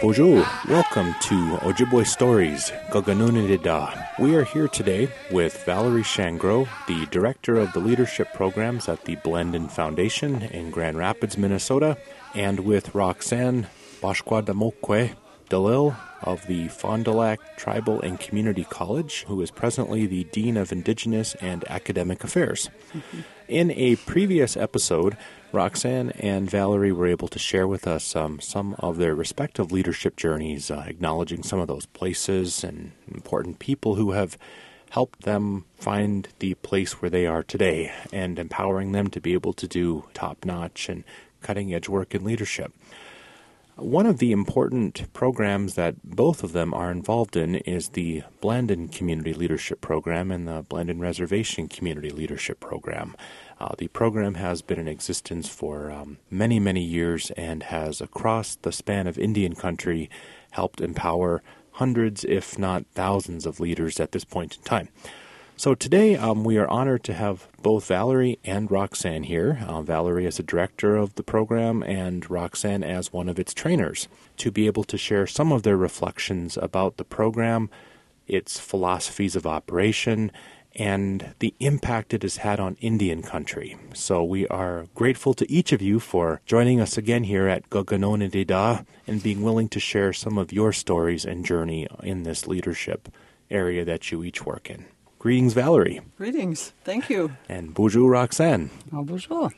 Boozhoo, welcome to Ojibwe Stories, Gaganoonididaa. We are here today with Valerie Shangreaux, the director of the leadership programs at the Blandin Foundation in Grand Rapids, Minnesota, and with Roxanne Bashkwadamokwe DeLille of the Fond du Lac Tribal and Community College, who is presently the Dean of Indigenous and Academic Affairs. Mm-hmm. In a previous episode, Roxanne and Valerie were able to share with us um, some of their respective leadership journeys, uh, acknowledging some of those places and important people who have helped them find the place where they are today and empowering them to be able to do top notch and cutting edge work in leadership. One of the important programs that both of them are involved in is the Blandin Community Leadership Program and the Blandin Reservation Community Leadership Program. Uh, the program has been in existence for um, many, many years and has, across the span of Indian country, helped empower hundreds, if not thousands, of leaders at this point in time. So today um, we are honored to have both Valerie and Roxanne here. Uh, Valerie as a director of the program and Roxanne as one of its trainers to be able to share some of their reflections about the program, its philosophies of operation, and the impact it has had on Indian country. So we are grateful to each of you for joining us again here at Gaganoonididaa and being willing to share some of your stories and journey in this leadership area that you each work in. Greetings, Valerie. Greetings. Thank you. And boozhoo, Roxanne. Oh, boozhoo.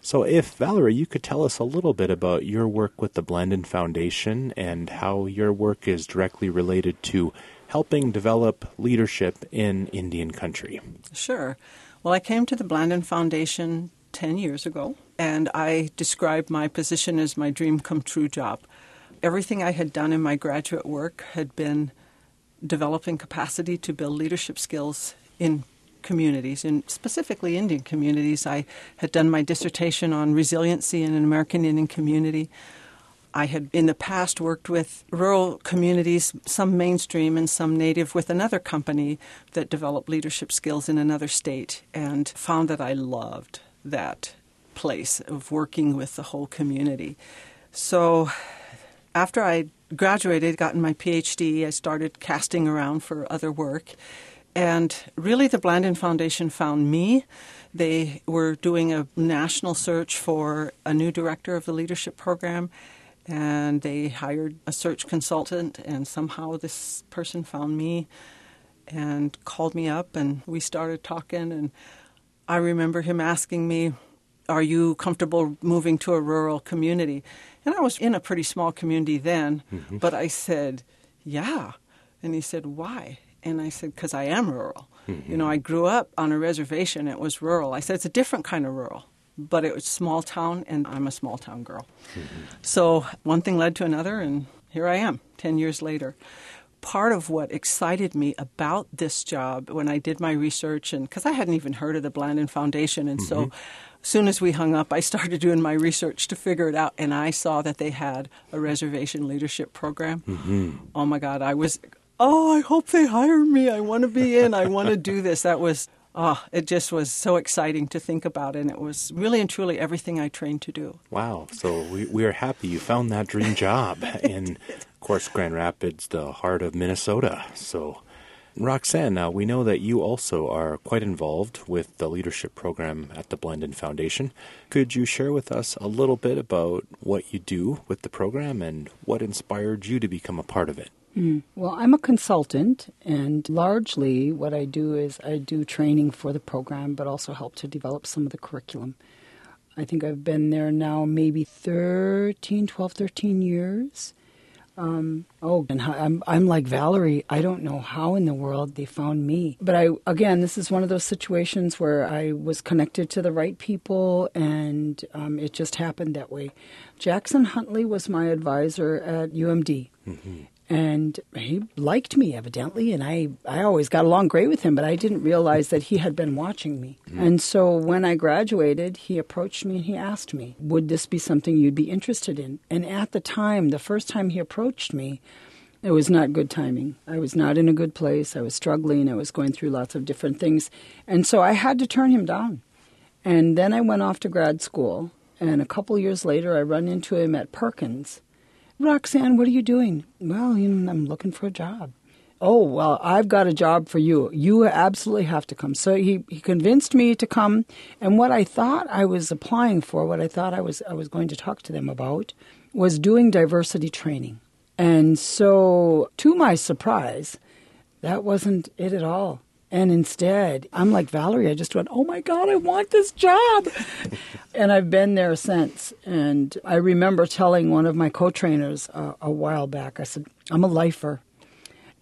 So, if Valerie, you could tell us a little bit about your work with the Blandin Foundation and how your work is directly related to helping develop leadership in Indian country. Sure. Well, I came to the Blandin Foundation 10 years ago, and I described my position as my dream come true job. Everything I had done in my graduate work had been developing capacity to build leadership skills in communities, and specifically Indian communities. I had done my dissertation on resiliency in an American Indian community. I had in the past worked with rural communities, some mainstream and some native, with another company that developed leadership skills in another state, and found that I loved that place of working with the whole community. So after I graduated, gotten my PhD, I started casting around for other work. And really, the Blandin Foundation found me. They were doing a national search for a new director of the leadership program and they hired a search consultant and somehow this person found me and called me up and we started talking and I remember him asking me are you comfortable moving to a rural community and I was in a pretty small community then mm-hmm. but I said yeah and he said why and I said cuz I am rural mm-hmm. you know I grew up on a reservation it was rural I said it's a different kind of rural but it was small town, and I'm a small town girl. Mm-hmm. So one thing led to another, and here I am, 10 years later. Part of what excited me about this job when I did my research, and because I hadn't even heard of the Blandin Foundation, and mm-hmm. so soon as we hung up, I started doing my research to figure it out, and I saw that they had a reservation leadership program. Mm-hmm. Oh my God, I was, oh, I hope they hire me. I want to be in. I want to do this. That was oh, it just was so exciting to think about, and it was really and truly everything I trained to do. Wow! So we we are happy you found that dream job in, of course, Grand Rapids, the heart of Minnesota. So. Roxanne, now we know that you also are quite involved with the leadership program at the Blandin Foundation. Could you share with us a little bit about what you do with the program and what inspired you to become a part of it? Mm. Well, I'm a consultant, and largely what I do is I do training for the program, but also help to develop some of the curriculum. I think I've been there now maybe 13, 12, 13 years. Um, oh, and I'm, I'm like Valerie. I don't know how in the world they found me. But I, again, this is one of those situations where I was connected to the right people and um, it just happened that way. Jackson Huntley was my advisor at UMD. Mm-hmm and he liked me evidently and I, I always got along great with him but i didn't realize that he had been watching me. Mm. and so when i graduated he approached me and he asked me would this be something you'd be interested in? And at the time the first time he approached me it was not good timing. I was not in a good place. I was struggling. I was going through lots of different things. And so i had to turn him down. And then I went off to grad school. And a couple years later, I run into him at Perkins. Roxanne, what are you doing? Well, you know, I'm looking for a job. Oh, well, I've got a job for you. You absolutely have to come. So he, he convinced me to come. And what I thought I was applying for, what I thought I was, I was going to talk to them about, was doing diversity training. And so, to my surprise, that wasn't it at all. And instead, I'm like Valerie, I just went, oh my God, I want this job. and I've been there since. And I remember telling one of my co trainers uh, a while back, I said, I'm a lifer.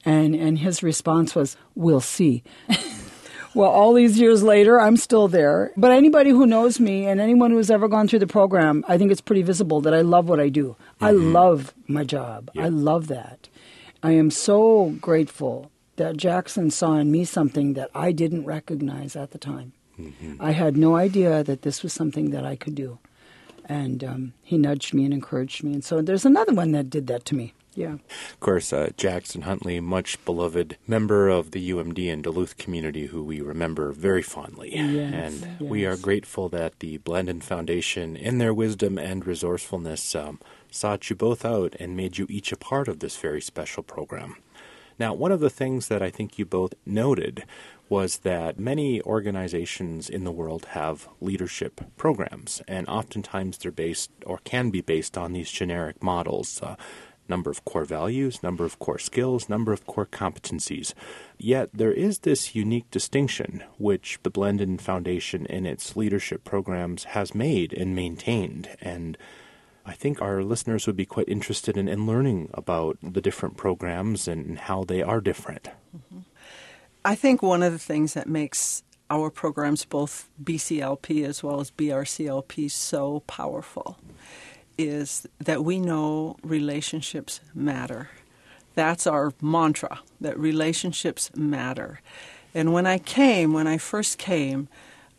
And, and his response was, we'll see. well, all these years later, I'm still there. But anybody who knows me and anyone who's ever gone through the program, I think it's pretty visible that I love what I do. Mm-hmm. I love my job. I love that. I am so grateful that Jackson saw in me something that I didn't recognize at the time. Mm-hmm. I had no idea that this was something that I could do. And um, he nudged me and encouraged me. And so there's another one that did that to me. Yeah. Of course, uh, Jackson Huntley, much beloved member of the UMD and Duluth community who we remember very fondly. Yes, and yes. we are grateful that the Blandin Foundation, in their wisdom and resourcefulness, um, sought you both out and made you each a part of this very special program. Now, one of the things that I think you both noted was that many organizations in the world have leadership programs, and oftentimes they're based or can be based on these generic models. Uh, number of core values, number of core skills, number of core competencies. Yet there is this unique distinction which the Blandin Foundation in its leadership programs has made and maintained. And I think our listeners would be quite interested in, in learning about the different programs and how they are different. Mm-hmm. I think one of the things that makes our programs, both BCLP as well as BRCLP, so powerful is that we know relationships matter. That's our mantra, that relationships matter. And when I came, when I first came,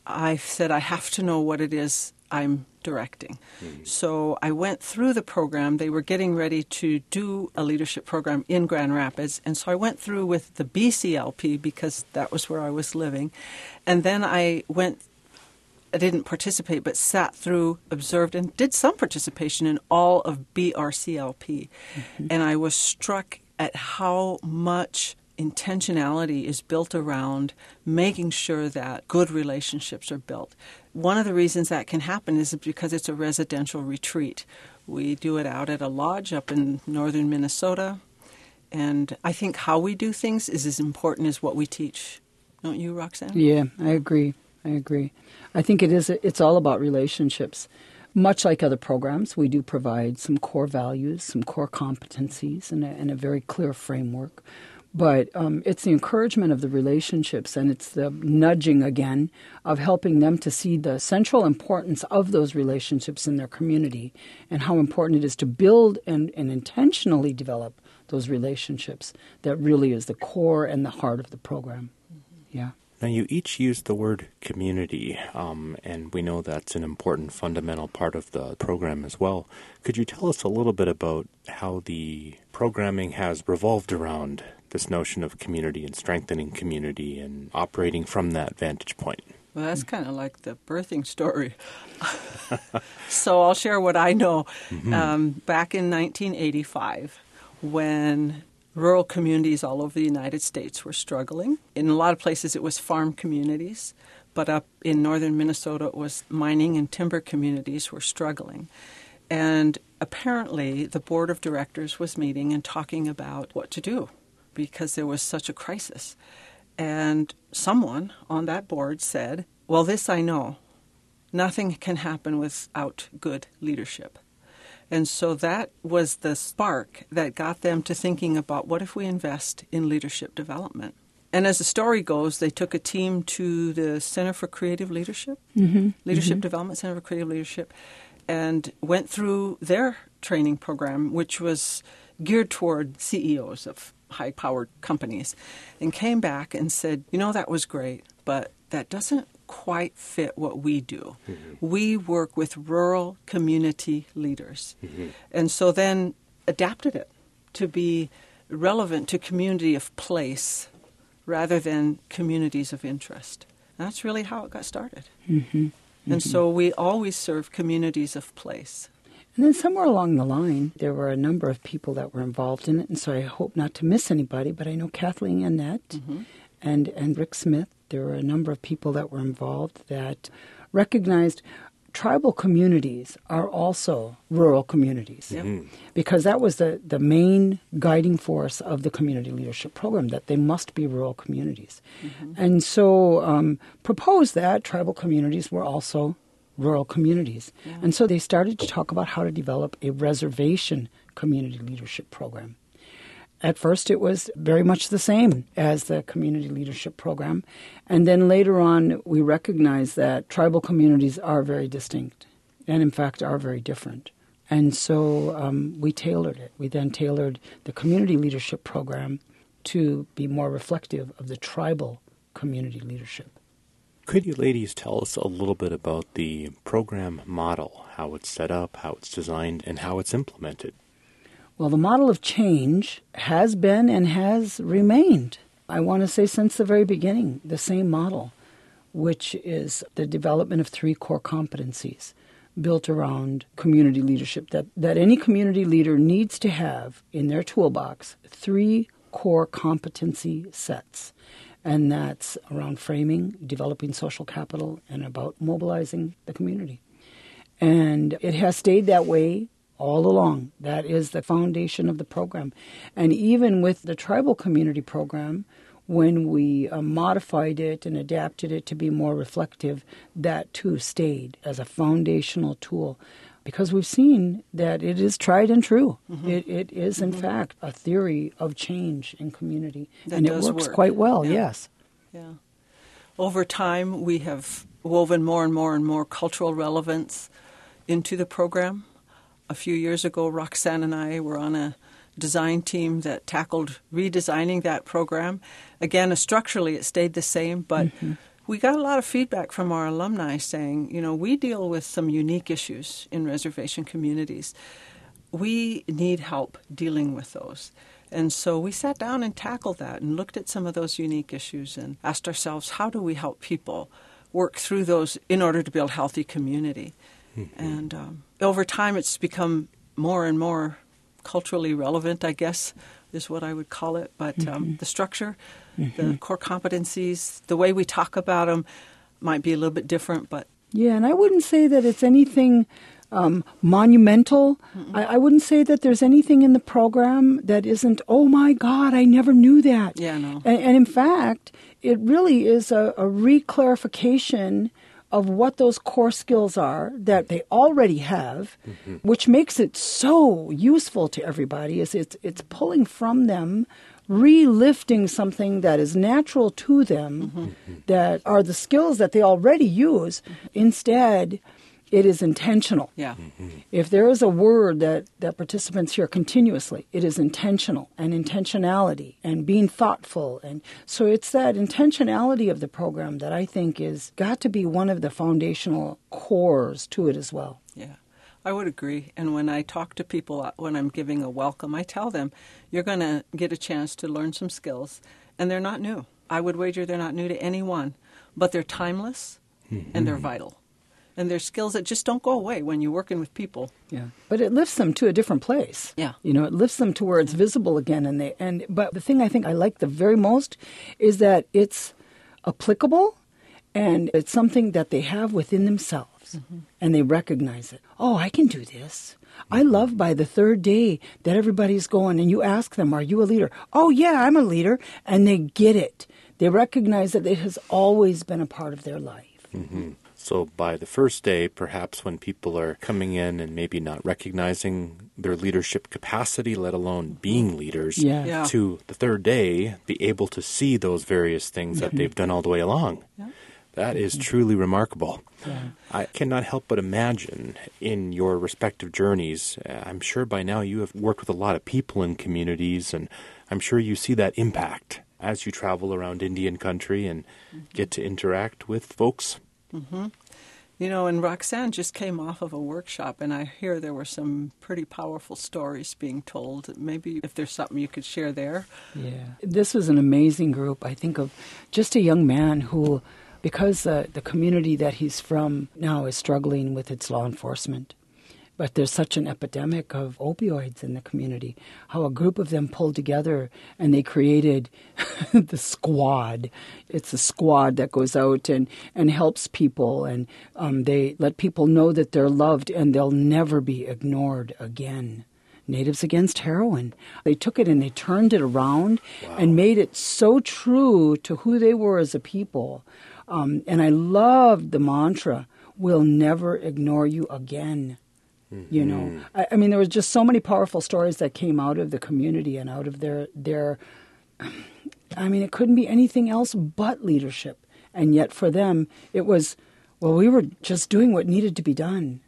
I said, I have to know what it is I'm directing. Mm-hmm. So I went through the program. They were getting ready to do a leadership program in Grand Rapids. And so I went through with the BCLP because that was where I was living. And then I went I didn't participate, but sat through, observed, and did some participation in all of BRCLP. Mm-hmm. And I was struck at how much intentionality is built around making sure that good relationships are built. One of the reasons that can happen is because it's a residential retreat. We do it out at a lodge up in northern Minnesota. And I think how we do things is as important as what we teach. Don't you, Roxanne? Yeah, I agree. I agree. I think it is. It's all about relationships. Much like other programs, we do provide some core values, some core competencies, and a, and a very clear framework but um, it's the encouragement of the relationships and it's the nudging again of helping them to see the central importance of those relationships in their community and how important it is to build and, and intentionally develop those relationships that really is the core and the heart of the program mm-hmm. yeah now, you each used the word community, um, and we know that's an important fundamental part of the program as well. Could you tell us a little bit about how the programming has revolved around this notion of community and strengthening community and operating from that vantage point. Well, that's kind of like the birthing story. so I'll share what I know. Mm-hmm. Um, back in 1985, when rural communities all over the United States were struggling, in a lot of places it was farm communities, but up in northern Minnesota it was mining and timber communities were struggling. And apparently the board of directors was meeting and talking about what to do because there was such a crisis. And someone on that board said, Well, this I know. Nothing can happen without good leadership. And so that was the spark that got them to thinking about what if we invest in leadership development. And as the story goes, they took a team to the Center for Creative Leadership, mm-hmm. Leadership mm-hmm. Development Center for Creative Leadership, and went through their training program, which was geared toward CEOs of high powered companies and came back and said, you know, that was great, but that doesn't quite fit what we do. Mm-hmm. We work with rural community leaders. Mm-hmm. And so then adapted it to be relevant to community of place rather than communities of interest. That's really how it got started. Mm-hmm. And so we always serve communities of place. And then somewhere along the line, there were a number of people that were involved in it, and so I hope not to miss anybody. But I know Kathleen Annette mm-hmm. and and Rick Smith. There were a number of people that were involved that recognized tribal communities are also rural communities Yep. Mm-hmm. because that was the, the main guiding force of the community leadership program that they must be rural communities mm-hmm. and so um, proposed that tribal communities were also rural communities and so they started to talk about how to develop a reservation community leadership program at first, it was very much the same as the community leadership program. And then later on, we recognized that tribal communities are very distinct and, in fact, are very different. And so um, we tailored it. We then tailored the community leadership program to be more reflective of the tribal community leadership. Could you ladies tell us a little bit about the program model, how it's set up, how it's designed, and how it's implemented? Well, the model of change has been and has remained, I want to say, since the very beginning, the same model, which is the development of three core competencies built around community leadership that, that any community leader needs to have in their toolbox three core competency sets. And that's around framing, developing social capital, and about mobilizing the community. And it has stayed that way all along. That is the foundation of the program. And even with the tribal community program, when we uh, modified it and adapted it to be more reflective, that too stayed as a foundational tool. Because we've seen that it is tried and true. Mm-hmm. It, it is, in mm-hmm. fact, a theory of change in community. That and it works work. quite well, Yeah. yes. Yeah. Over time, we have woven more and more and more cultural relevance into the program. A few years ago, Roxanne and I were on a design team that tackled redesigning that program. Again, uh, structurally, it stayed the same, but mm-hmm. We got a lot of feedback from our alumni saying, you know, we deal with some unique issues in reservation communities. We need help dealing with those. And so we sat down and tackled that and looked at some of those unique issues and asked ourselves, how do we help people work through those in order to build healthy community? And um, over time, it's become more and more culturally relevant, I guess, is what I would call it. But um, the structure, the core competencies, the way we talk about them might be a little bit different, but Yeah, and I wouldn't say that it's anything um, monumental. I, I wouldn't say that there's anything in the program that isn't, oh my God, I never knew that. Yeah, no. And, and in fact, it really is a, a reclarification of what those core skills are that they already have, which makes it so useful to everybody. Is it's it's pulling from them, relifting something that is natural to them, mm-hmm. that are the skills that they already use. Mm-hmm. Instead, it is intentional. yeah. Mm-hmm. If there is a word that, that participants hear continuously, it is intentional and intentionality and being thoughtful. And so it's that intentionality of the program that I think is got to be one of the foundational cores to it as well. Yeah, I would agree. And when I talk to people uh, when I'm giving a welcome, I tell them you're going to get a chance to learn some skills, and they're not new. I would wager they're not new to anyone, but they're timeless and they're vital. And they're skills that just don't go away when you're working with people. Yeah. But it lifts them to a different place. Yeah. You know, it lifts them to where it's visible again and they and but the thing I think I like the very most is that it's applicable and it's something that they have within themselves mm-hmm. and they recognize it. Oh, I can do this. I love by the third day that everybody's going and you ask them, Are you a leader? Oh, yeah, I'm a leader. And they get it. They recognize that it has always been a part of their life. Mm-hmm. So by the first day, perhaps when people are coming in and maybe not recognizing their leadership capacity, let alone being leaders, Yeah. Yeah. to the third day, be able to see those various things that mm-hmm. they've done all the way along. That is truly remarkable. I cannot help but imagine in your respective journeys, uh, I'm sure by now you have worked with a lot of people in communities, and I'm sure you see that impact as you travel around Indian country and get to interact with folks. You know, and Roxanne just came off of a workshop, and I hear there were some pretty powerful stories being told. Maybe if there's something you could share there. Yeah. This was an amazing group. I think of just a young man who because uh, the community that he's from now is struggling with its law enforcement. But there's such an epidemic of opioids in the community. How a group of them pulled together and they created the squad. It's a squad that goes out and, and helps people, and um, they let people know that they're loved and they'll never be ignored again. Natives Against Heroin. They took it and they turned it around wow. and made it so true to who they were as a people. Um, and I loved the mantra, we'll never ignore you again. Mm-hmm. You know, mm-hmm. I, I, mean, there was just so many powerful stories that came out of the community and out of their their. I mean, it couldn't be anything else but leadership, and yet for them, it was, well, we were just doing what needed to be done.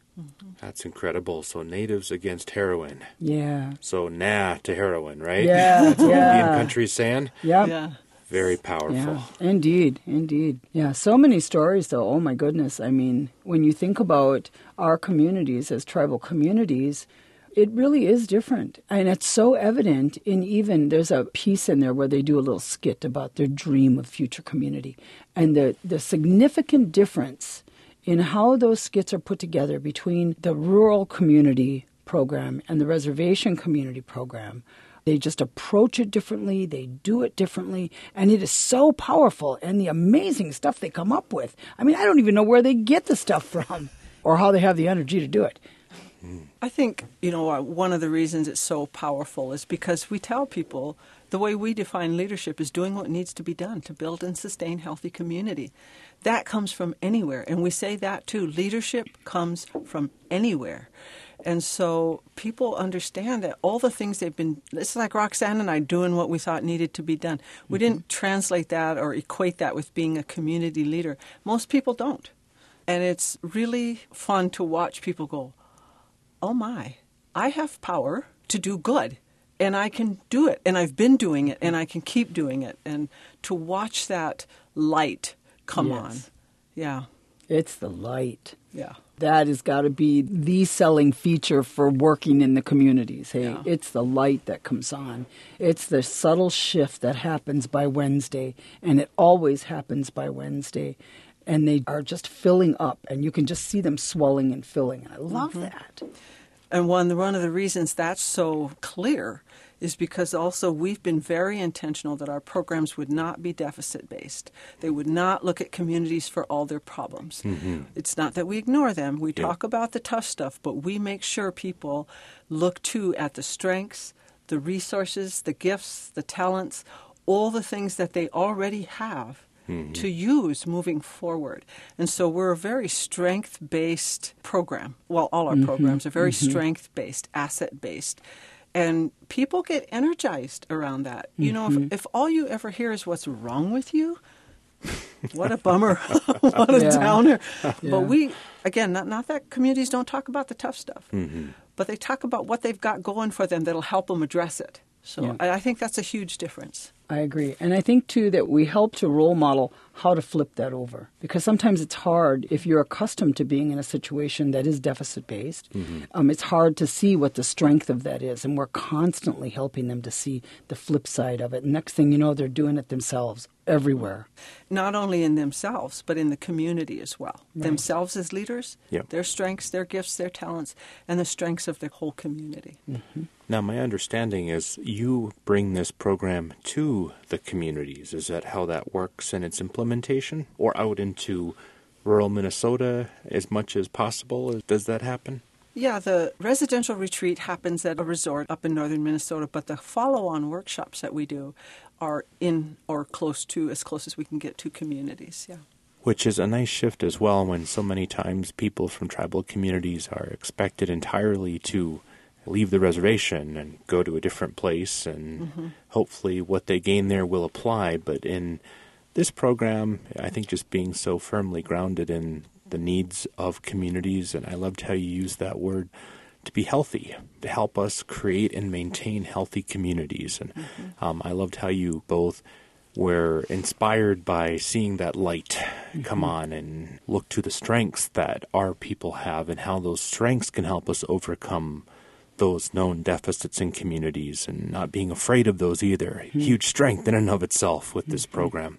That's incredible. So natives against heroin. Yeah. So nah to heroin, right? Yeah. That's what yeah. Indian country's saying. Yep. Yeah. Very powerful. Yeah, indeed, indeed. Yeah, so many stories, though. Oh my goodness. I mean, when you think about our communities as tribal communities, it really is different. And it's so evident in even, there's a piece in there where they do a little skit about their dream of future community and the, the significant difference in how those skits are put together between the rural community program and the reservation community program they just approach it differently, they do it differently, and it is so powerful and the amazing stuff they come up with. I mean, I don't even know where they get the stuff from or how they have the energy to do it. I think, you know, uh, one of the reasons it's so powerful is because we tell people the way we define leadership is doing what needs to be done to build and sustain healthy community. That comes from anywhere. And we say that too. Leadership comes from anywhere. And so people understand that all the things they've been, it's like Roxanne and I doing what we thought needed to be done. We mm-hmm. didn't translate that or equate that with being a community leader. Most people don't. And it's really fun to watch people go, oh my, I have power to do good and I can do it and I've been doing it and I can keep doing it. And to watch that light come yes. on. Yeah. It's the light. Yeah. That has got to be the selling feature for working in the communities. Hey, yeah. it's the light that comes on. It's the subtle shift that happens by Wednesday, and it always happens by Wednesday. And they are just filling up, and you can just see them swelling and filling. And I love mm-hmm. that. And one one of the reasons that's so clear is because also we've been very intentional that our programs would not be deficit based. They would not look at communities for all their problems. Mm-hmm. It's not that we ignore them. We talk about the tough stuff, but we make sure people look too at the strengths, the resources, the gifts, the talents, all the things that they already have. Mm-hmm. To use moving forward. And so we're a very strength based program. Well, all our mm-hmm. programs are very mm-hmm. strength based, asset based and people get energized around that. You know, mm-hmm. if, if all you ever hear is what's wrong with you, what a bummer, what a yeah. downer. Yeah. But we, again, not, not that communities don't talk about the tough stuff, mm-hmm. but they talk about what they've got going for them that'll help them address it. So yeah. I, I think that's a huge difference. I agree. And I think, too, that we help to role model how to flip that over. Because sometimes it's hard if you're accustomed to being in a situation that is deficit based. Mm-hmm. Um, it's hard to see what the strength of that is. And we're constantly helping them to see the flip side of it. next thing you know, they're doing it themselves everywhere. Not only in themselves, but in the community as well. Right. Themselves as leaders, yep. their strengths, their gifts, their talents, and the strengths of the whole community. Mm-hmm. Now, my understanding is you bring this program to the communities. Is that how that works in its implementation? Or out into rural Minnesota as much as possible? Does that happen? Yeah, the residential retreat happens at a resort up in northern Minnesota, but the follow on workshops that we do are in or close to, as close as we can get to communities. Yeah. Which is a nice shift as well when so many times people from tribal communities are expected entirely to leave the reservation and go to a different place, and mm-hmm. hopefully what they gain there will apply. But in this program, I think just being so firmly grounded in the needs of communities, and I loved how you used that word to be healthy, to help us create and maintain healthy communities. And mm-hmm. um, I loved how you both were inspired by seeing that light mm-hmm. come on and look to the strengths that our people have and how those strengths can help us overcome those known deficits in communities and not being afraid of those either. Mm-hmm. Huge strength in and of itself with this mm-hmm. program.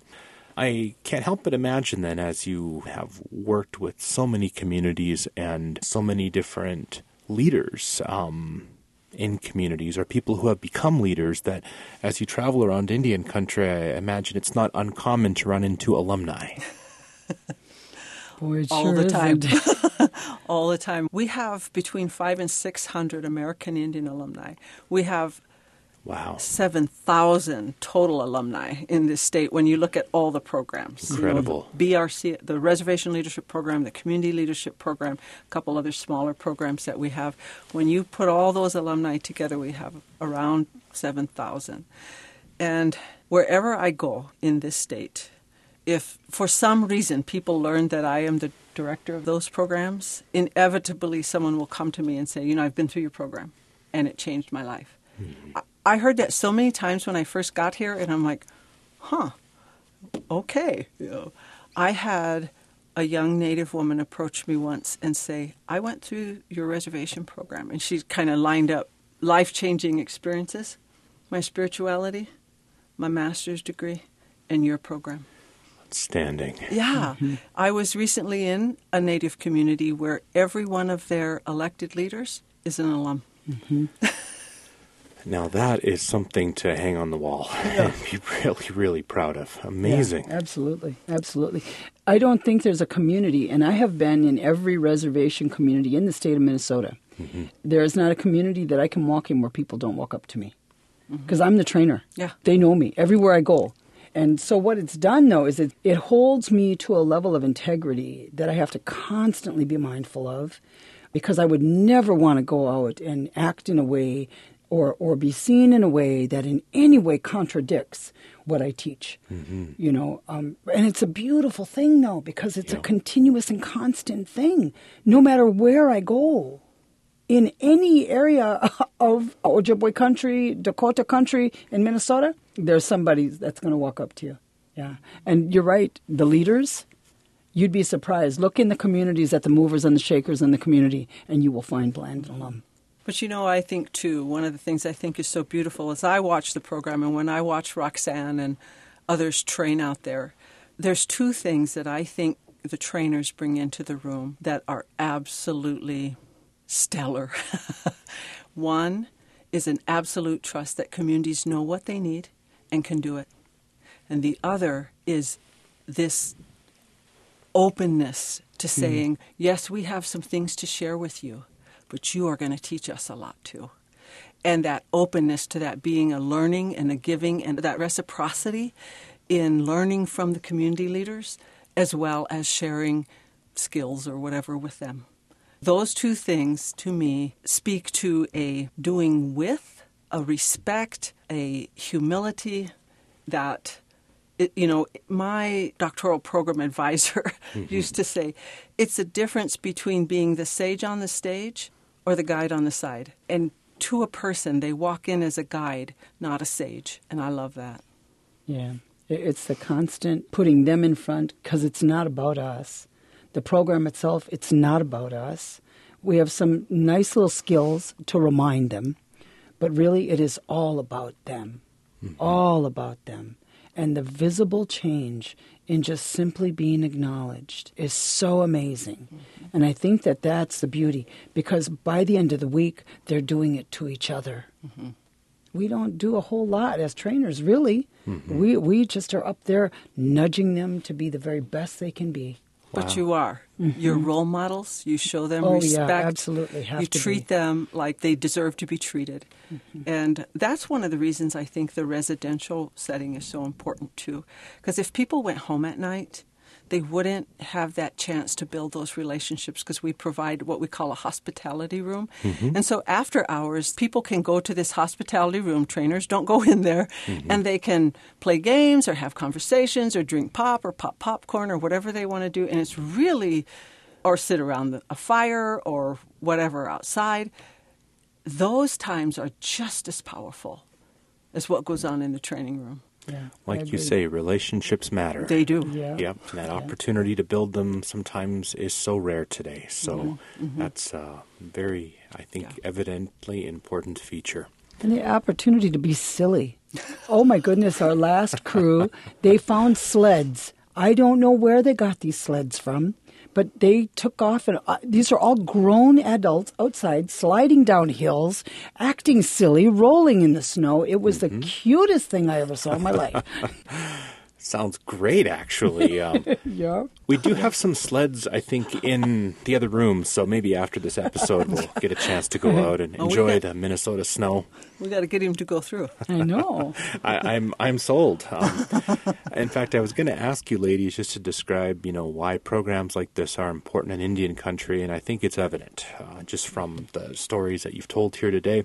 I can't help but imagine then, as you have worked with so many communities and so many different leaders um, in communities or people who have become leaders, that as you travel around Indian country, I imagine it's not uncommon to run into alumni. Boy, it all sure the time. all the time. We have between five and six hundred American Indian alumni. We have Wow. seven thousand total alumni in this state. When you look at all the programs, You know, Incredible. the BRC, the Reservation Leadership Program, the Community Leadership Program, a couple other smaller programs that we have. When you put all those alumni together, we have around seven thousand. And wherever I go in this state, if for some reason people learn that I am the director of those programs, inevitably someone will come to me and say, You know, I've been through your program and it changed my life. Hmm. I, I heard that so many times when I first got here, and I'm like, Huh, okay. You know, I had a young Native woman approach me once and say, I went through your reservation program. And she kind of lined up life changing experiences, my spirituality, my master's degree, and your program. Outstanding. Yeah. Mm-hmm. I was recently in a Native community where every one of their elected leaders is an alum. Now that is something to hang on the wall and be really, really proud of. Amazing. Yeah, absolutely, absolutely. I don't think there's a community, and I have been in every reservation community in the state of Minnesota. Mm-hmm. There is not a community that I can walk in where people don't walk up to me mm-hmm. because I'm the trainer. Yeah. they know me everywhere I go. And so what it's done though is it, it holds me to a level of integrity that I have to constantly be mindful of because I would never want to go out and act in a way or, or be seen in a way that in any way contradicts what I teach. You know, um, and it's a beautiful thing though because it's Yeah. a continuous and constant thing, no matter where I go. In any area of Ojibwe country, Dakota country, in Minnesota, there's somebody that's going to walk up to you. Yeah, and you're right. The leaders, you'd be surprised. Look in the communities at the movers and the shakers in the community, and you will find Blandin alum. But you know, I think too, one of the things I think is so beautiful is I watch the program and when I watch Roxanne and others train out there, there's two things that I think the trainers bring into the room that are absolutely stellar. One is an absolute trust that communities know what they need and can do it. And the other is this openness to mm-hmm. saying, yes, we have some things to share with you, but you are going to teach us a lot too. And that openness to that being a learning and a giving and that reciprocity in learning from the community leaders as well as sharing skills or whatever with them. Those two things to me speak to a doing with, a respect, a humility that it, you know, my doctoral program advisor mm-hmm. used to say, it's a difference between being the sage on the stage or the guide on the side. And to a person, they walk in as a guide, not a sage. And I love that. Yeah. It's the constant putting them in front because it's not about us. The program itself, it's not about us. We have some nice little skills to remind them, but really it is all about them. Mm-hmm. All about them. And the visible change in just simply being acknowledged is so amazing. Mm-hmm. And I think that that's the beauty because by the end of the week, they're doing it to each other mm-hmm. we don't do a whole lot as trainers, really. Mm-hmm. We we just are up there nudging them to be the very best they can be. But you are. Mm-hmm. You're role models. You show them Oh, yeah, respect. absolutely, have you to treat be. them like they deserve to be treated. Mm-hmm. And that's one of the reasons I think the residential setting is so important too. Because if people went home at night, they wouldn't have that chance to build those relationships because we provide what we call a hospitality room. Mm-hmm. And so after hours, people can go to this hospitality room. Trainers don't go in there, mm-hmm. and they can play games or have conversations or drink pop or pop popcorn or whatever they want to do. And it's really, or sit around a fire or whatever outside. Those times are just as powerful as what goes on in the training room. Yeah, Like you say, relationships matter. They do. Yeah. Yep, and that opportunity to build them sometimes is so rare today. So Mm-hmm. that's a very, I think, Yeah. evidently important feature. And the opportunity to be silly. Oh my goodness, our last crew, they found sleds. I don't know where they got these sleds from, but they took off and uh, these are all grown adults outside sliding down hills, acting silly, rolling in the snow. It was mm-hmm. the cutest thing I ever saw in my life. Sounds great, actually. Um, yeah. We do have some sleds, I think, in the other room, so maybe after this episode we'll get a chance to go out and oh, enjoy got, the Minnesota snow. We got to get him to go through. I know. I, am I'm, I'm sold. Um, in fact, I was going to ask you, ladies, just to describe, you know, why programs like this are important in Indian country, and I think it's evident uh, just from the stories that you've told here today.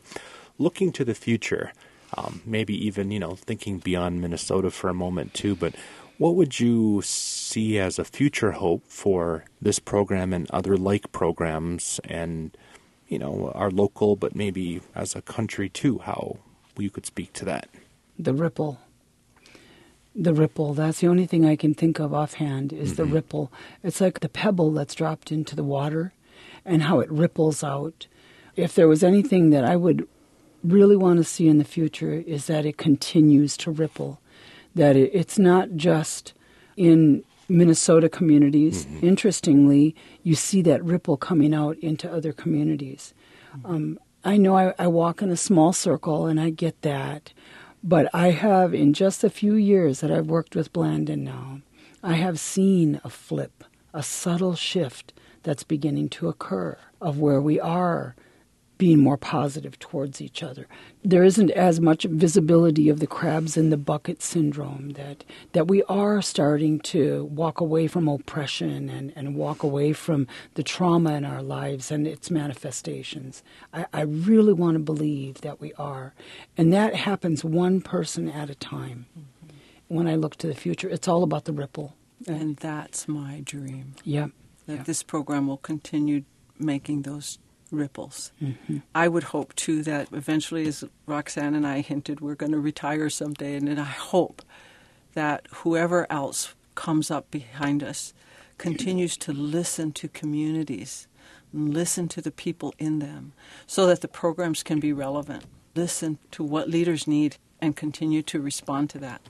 Looking to the future um, maybe even you know thinking beyond Minnesota for a moment too. But what would you see as a future hope for this program and other like programs, and you know our local, but maybe as a country too? How you could speak to that? The ripple. The ripple. That's the only thing I can think of offhand is mm-hmm. the ripple. It's like the pebble that's dropped into the water and how it ripples out. If there was anything that I would really want to see in the future is that it continues to ripple, that it, it's not just in Minnesota communities. Mm-hmm. Interestingly, you see that ripple coming out into other communities. Um, I know I, I walk in a small circle and I get that, but I have, in just a few years that I've worked with Blandin now, I have seen a flip, a subtle shift that's beginning to occur of where we are being more positive towards each other. There isn't as much visibility of the crabs in the bucket syndrome that that we are starting to walk away from oppression and, and walk away from the trauma in our lives and its manifestations. I, I really want to believe that we are. And that happens one person at a time. Mm-hmm. When I look to the future, it's all about the ripple. And that's my dream. Yeah. That yeah. this program will continue making those ripples. Mm-hmm. I would hope too that eventually, as Roxanne and I hinted, we're going to retire someday, and I hope that whoever else comes up behind us continues to listen to communities, listen to the people in them, so that the programs can be relevant. Listen to what leaders need and continue to respond to that.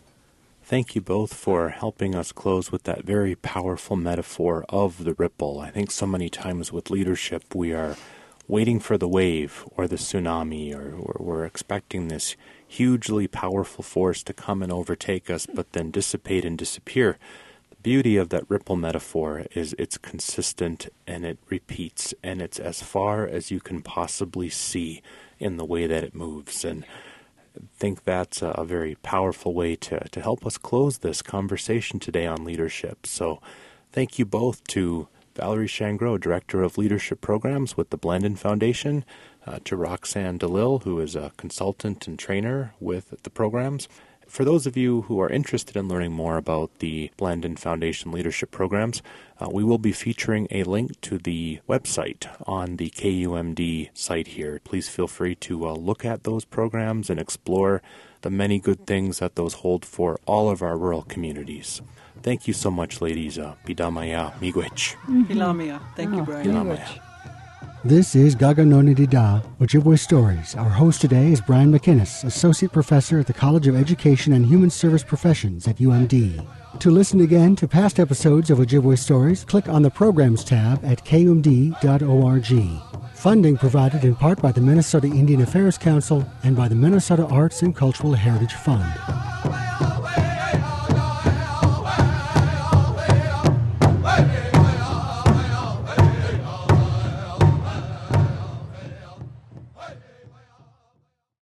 Thank you both for helping us close with that very powerful metaphor of the ripple. I think so many times with leadership we are waiting for the wave or the tsunami, or, or, we're expecting this hugely powerful force to come and overtake us, but then dissipate and disappear. The beauty of that ripple metaphor is it's consistent and it repeats, and it's as far as you can possibly see in the way that it moves. And I think that's a, a very powerful way to, to help us close this conversation today on leadership. So, thank you both to Valerie Shangreaux, Director of Leadership Programs with the Blandin Foundation, uh, to Roxanne DeLille, who is a consultant and trainer with the programs. For those of you who are interested in learning more about the Blandin Foundation leadership programs, uh, we will be featuring a link to the website on the KUMD site here. Please feel free to uh, look at those programs and explore the many good things that those hold for all of our rural communities. Thank you so much, ladies. Uh, Bidamaya Miigwech. Pilamia. Thank you, oh, Brian. Pilamaya. This is Gaganoonididaa, Ojibwe Stories. Our host today is Brian McInnes, Associate Professor at the College of Education and Human Service Professions at UMD. To listen again to past episodes of Ojibwe Stories, click on the Programs tab at kumd.org. Funding provided in part by the Minnesota Indian Affairs Council and by the Minnesota Arts and Cultural Heritage Fund.